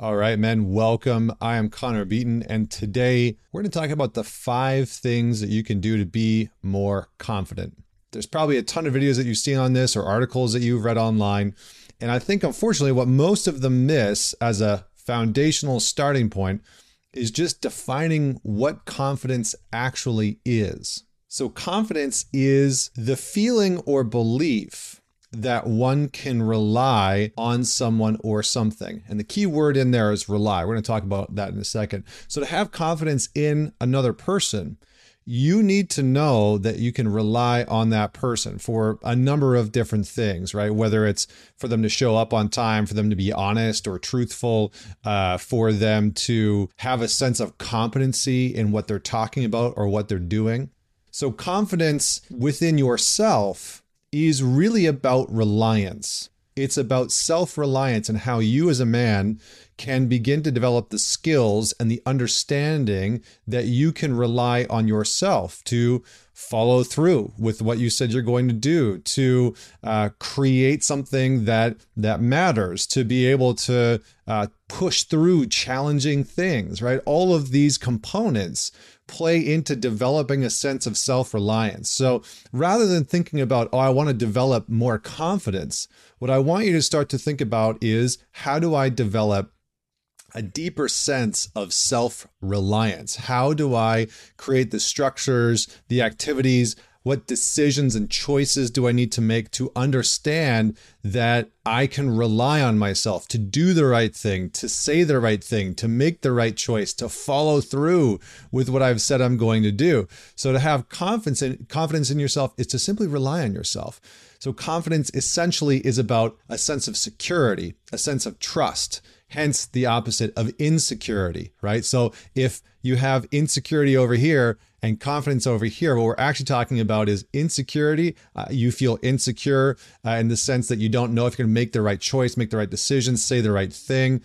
All right, men, welcome. I am Connor Beaton, and today we're going to talk about the five things that you can do to be more confident. There's probably a ton of videos that you've seen on this or articles that you've read online. And I think, unfortunately, what most of them miss as a foundational starting point is just defining what confidence actually is. So, confidence is the feeling or belief that one can rely on someone or something. And the key word in there is rely. We're going to talk about that in a second. So, to have confidence in another person, you need to know that you can rely on that person for a number of different things, right? Whether it's for them to show up on time, for them to be honest or truthful, uh, for them to have a sense of competency in what they're talking about or what they're doing. So, confidence within yourself is really about reliance. It's about self reliance and how you, as a man, can begin to develop the skills and the understanding that you can rely on yourself to follow through with what you said you're going to do, to uh, create something that that matters, to be able to uh, push through challenging things. Right, all of these components play into developing a sense of self reliance. So rather than thinking about, oh, I want to develop more confidence, what I want you to start to think about is how do I develop a deeper sense of self reliance? How do I create the structures, the activities, what decisions and choices do I need to make to understand that I can rely on myself to do the right thing, to say the right thing, to make the right choice, to follow through with what I've said I'm going to do. So to have confidence in, confidence in yourself is to simply rely on yourself. So confidence essentially is about a sense of security, a sense of trust hence the opposite of insecurity, right? So if you have insecurity over here and confidence over here, what we're actually talking about is insecurity. Uh, you feel insecure uh, in the sense that you don't know if you're going to make the right choice, make the right decisions, say the right thing.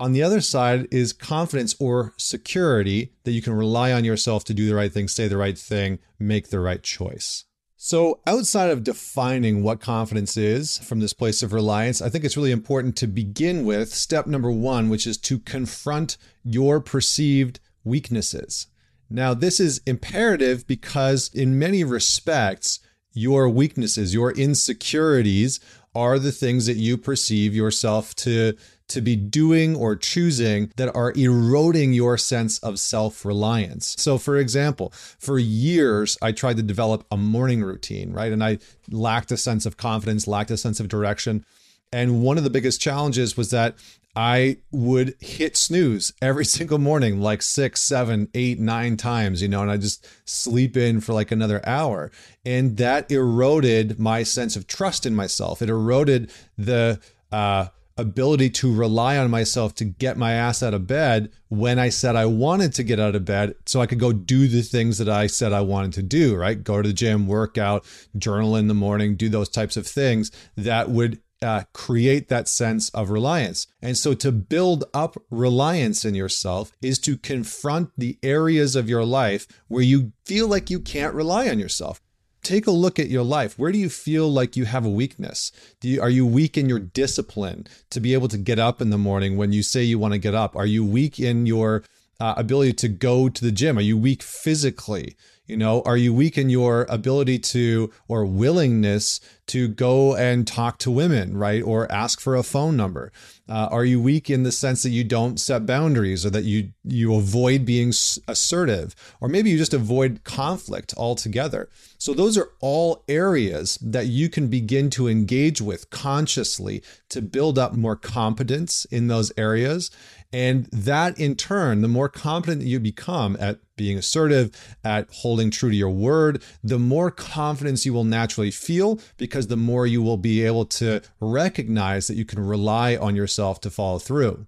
On the other side is confidence or security that you can rely on yourself to do the right thing, say the right thing, make the right choice. So, outside of defining what confidence is from this place of reliance, I think it's really important to begin with step number one, which is to confront your perceived weaknesses. Now, this is imperative because, in many respects, your weaknesses, your insecurities are the things that you perceive yourself to to be doing or choosing that are eroding your sense of self reliance. So, for example, for years, I tried to develop a morning routine, right? And I lacked a sense of confidence, lacked a sense of direction. And one of the biggest challenges was that I would hit snooze every single morning, like six, seven, eight, nine times, you know, and I just sleep in for like another hour. And that eroded my sense of trust in myself. It eroded the, uh, ability to rely on myself to get my ass out of bed when I said I wanted to get out of bed so I could go do the things that I said I wanted to do, right? Go to the gym, work out, journal in the morning, do those types of things that would uh, create that sense of reliance. And so to build up reliance in yourself is to confront the areas of your life where you feel like you can't rely on yourself take a look at your life. Where do you feel like you have a weakness? You, are you weak in your discipline to be able to get up in the morning when you say you want to get up? Are you weak in your uh, ability to go to the gym? Are you weak physically? You know, are you weak in your ability to or willingness to go and talk to women, right? Or ask for a phone number? Uh, are you weak in the sense that you don't set boundaries or that you you avoid being assertive or maybe you just avoid conflict altogether? So those are all areas that you can begin to engage with consciously to build up more competence in those areas and that in turn, the more competent you become at being assertive, at holding true to your word, the more confidence you will naturally feel because the more you will be able to recognize that you can rely on yourself to follow through.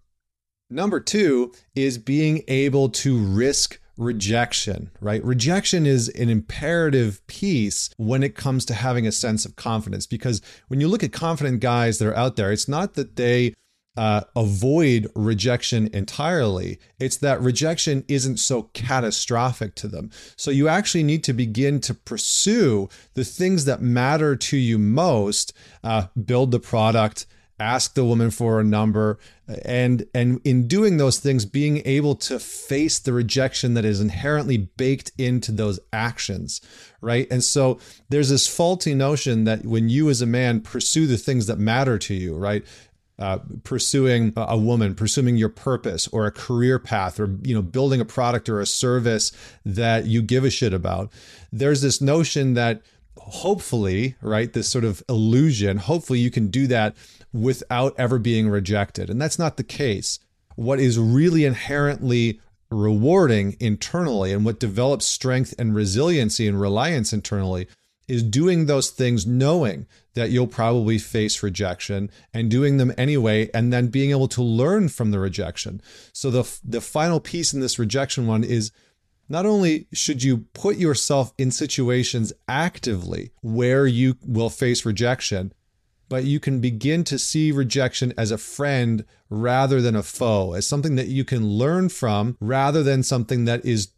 Number two is being able to risk rejection, right? Rejection is an imperative piece when it comes to having a sense of confidence because when you look at confident guys that are out there, it's not that they uh, avoid rejection entirely. It's that rejection isn't so catastrophic to them. So you actually need to begin to pursue the things that matter to you most, uh, build the product, ask the woman for a number and and in doing those things being able to face the rejection that is inherently baked into those actions right and so there's this faulty notion that when you as a man pursue the things that matter to you right uh, pursuing a woman, pursuing your purpose or a career path, or you know, building a product or a service that you give a shit about. There's this notion that hopefully, right, this sort of illusion, hopefully you can do that without ever being rejected. And that's not the case. What is really inherently rewarding internally and what develops strength and resiliency and reliance internally is doing those things knowing that you'll probably face rejection and doing them anyway and then being able to learn from the rejection. So the the final piece in this rejection one is not only should you put yourself in situations actively where you will face rejection, but you can begin to see rejection as a friend rather than a foe, as something that you can learn from rather than something that is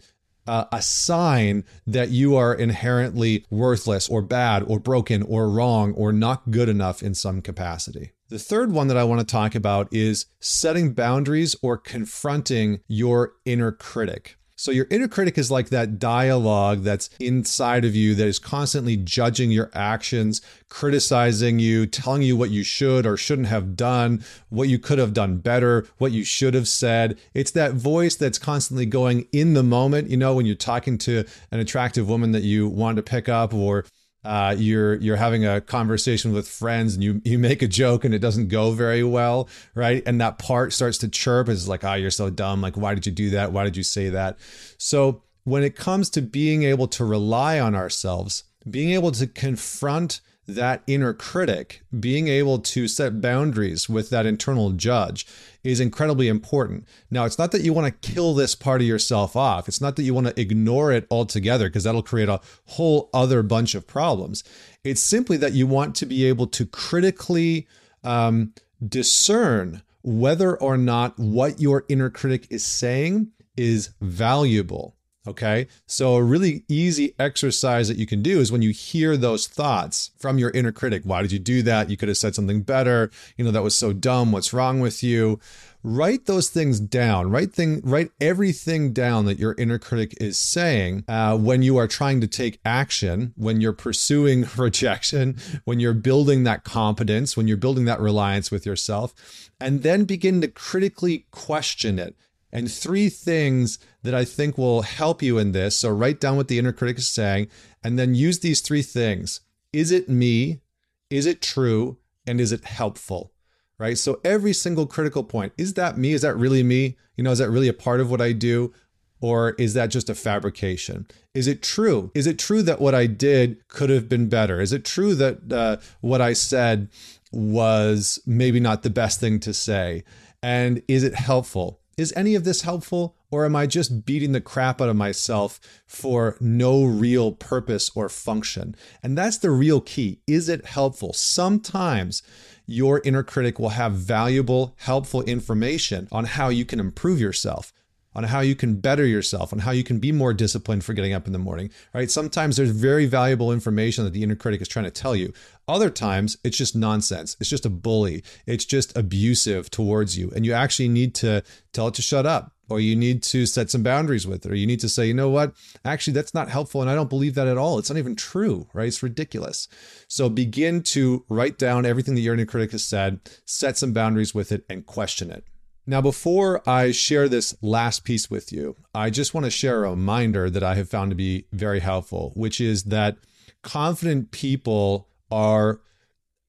uh, a sign that you are inherently worthless or bad or broken or wrong or not good enough in some capacity. The third one that I want to talk about is setting boundaries or confronting your inner critic. So your inner critic is like that dialogue that's inside of you that is constantly judging your actions, criticizing you, telling you what you should or shouldn't have done, what you could have done better, what you should have said. It's that voice that's constantly going in the moment, you know, when you're talking to an attractive woman that you want to pick up or uh, you're you're having a conversation with friends and you you make a joke and it doesn't go very well, right? And that part starts to chirp. It's like, oh, you're so dumb. Like, why did you do that? Why did you say that? So when it comes to being able to rely on ourselves, being able to confront that inner critic, being able to set boundaries with that internal judge is incredibly important. Now, it's not that you want to kill this part of yourself off. It's not that you want to ignore it altogether because that'll create a whole other bunch of problems. It's simply that you want to be able to critically um, discern whether or not what your inner critic is saying is valuable Okay. So, a really easy exercise that you can do is when you hear those thoughts from your inner critic why did you do that? You could have said something better. You know, that was so dumb. What's wrong with you? Write those things down. Write thing. Write everything down that your inner critic is saying uh, when you are trying to take action, when you're pursuing rejection, when you're building that competence, when you're building that reliance with yourself, and then begin to critically question it and three things that I think will help you in this. So write down what the inner critic is saying and then use these three things. Is it me? Is it true? And is it helpful? Right? So every single critical point, is that me? Is that really me? You know, is that really a part of what I do? Or is that just a fabrication? Is it true? Is it true that what I did could have been better? Is it true that uh, what I said was maybe not the best thing to say? And is it helpful? Is any of this helpful, or am I just beating the crap out of myself for no real purpose or function? And that's the real key. Is it helpful? Sometimes your inner critic will have valuable, helpful information on how you can improve yourself on how you can better yourself, on how you can be more disciplined for getting up in the morning, right? Sometimes there's very valuable information that the inner critic is trying to tell you. Other times it's just nonsense. It's just a bully. It's just abusive towards you. And you actually need to tell it to shut up or you need to set some boundaries with it, or you need to say, you know what, actually, that's not helpful. And I don't believe that at all. It's not even true, right? It's ridiculous. So begin to write down everything that your inner critic has said, set some boundaries with it, and question it. Now, before I share this last piece with you, I just want to share a reminder that I have found to be very helpful, which is that confident people are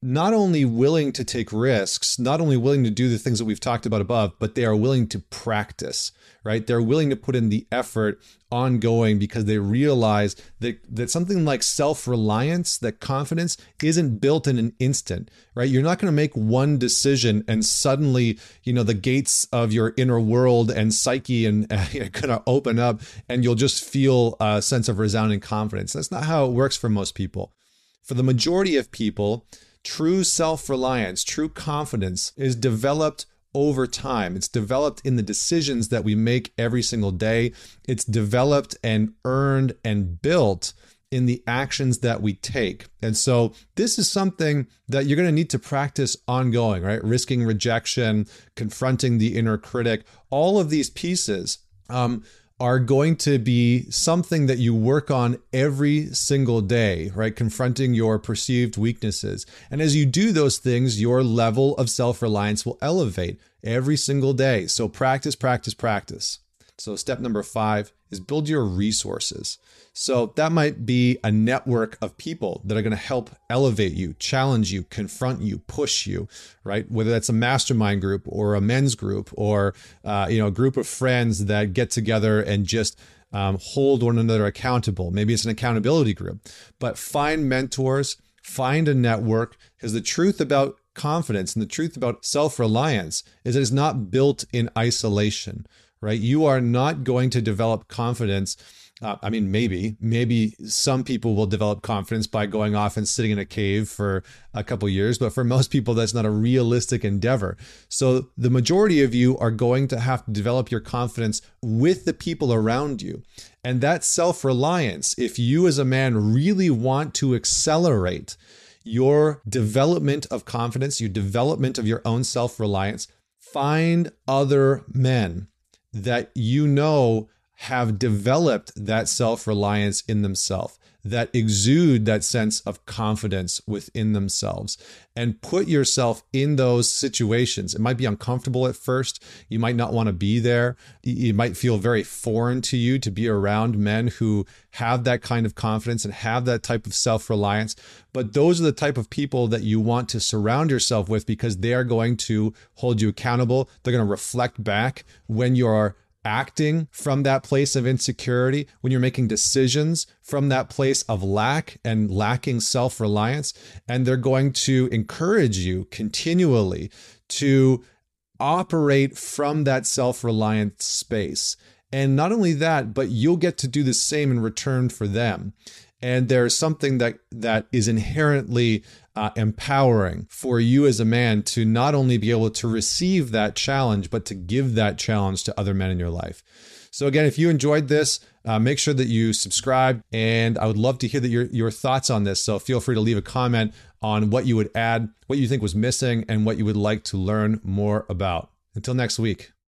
not only willing to take risks, not only willing to do the things that we've talked about above, but they are willing to practice, right? They're willing to put in the effort ongoing because they realize that, that something like self reliance, that confidence isn't built in an instant, right? You're not going to make one decision and suddenly, you know, the gates of your inner world and psyche and uh, going to open up and you'll just feel a sense of resounding confidence. That's not how it works for most people. For the majority of people, True self reliance, true confidence is developed over time. It's developed in the decisions that we make every single day. It's developed and earned and built in the actions that we take. And so this is something that you're going to need to practice ongoing, right? Risking rejection, confronting the inner critic, all of these pieces. Um, are going to be something that you work on every single day, right? Confronting your perceived weaknesses. And as you do those things, your level of self reliance will elevate every single day. So practice, practice, practice. So, step number five is build your resources. So, that might be a network of people that are going to help elevate you, challenge you, confront you, push you, right? Whether that's a mastermind group or a men's group or, uh, you know, a group of friends that get together and just um, hold one another accountable. Maybe it's an accountability group, but find mentors, find a network, because the truth about confidence and the truth about self reliance is that it's not built in isolation right? You are not going to develop confidence. Uh, I mean, maybe, maybe some people will develop confidence by going off and sitting in a cave for a couple years, but for most people, that's not a realistic endeavor. So the majority of you are going to have to develop your confidence with the people around you. And that self reliance, if you as a man really want to accelerate your development of confidence, your development of your own self reliance, find other men that you know have developed that self reliance in themselves, that exude that sense of confidence within themselves, and put yourself in those situations. It might be uncomfortable at first. You might not want to be there. It might feel very foreign to you to be around men who have that kind of confidence and have that type of self reliance. But those are the type of people that you want to surround yourself with because they are going to hold you accountable. They're going to reflect back when you're acting from that place of insecurity, when you're making decisions from that place of lack and lacking self reliance, and they're going to encourage you continually to operate from that self reliant space. And not only that, but you'll get to do the same in return for them. And there's something that that is inherently uh, empowering for you as a man to not only be able to receive that challenge, but to give that challenge to other men in your life. So again, if you enjoyed this, uh, make sure that you subscribe, and I would love to hear that your your thoughts on this. So feel free to leave a comment on what you would add, what you think was missing, and what you would like to learn more about. Until next week.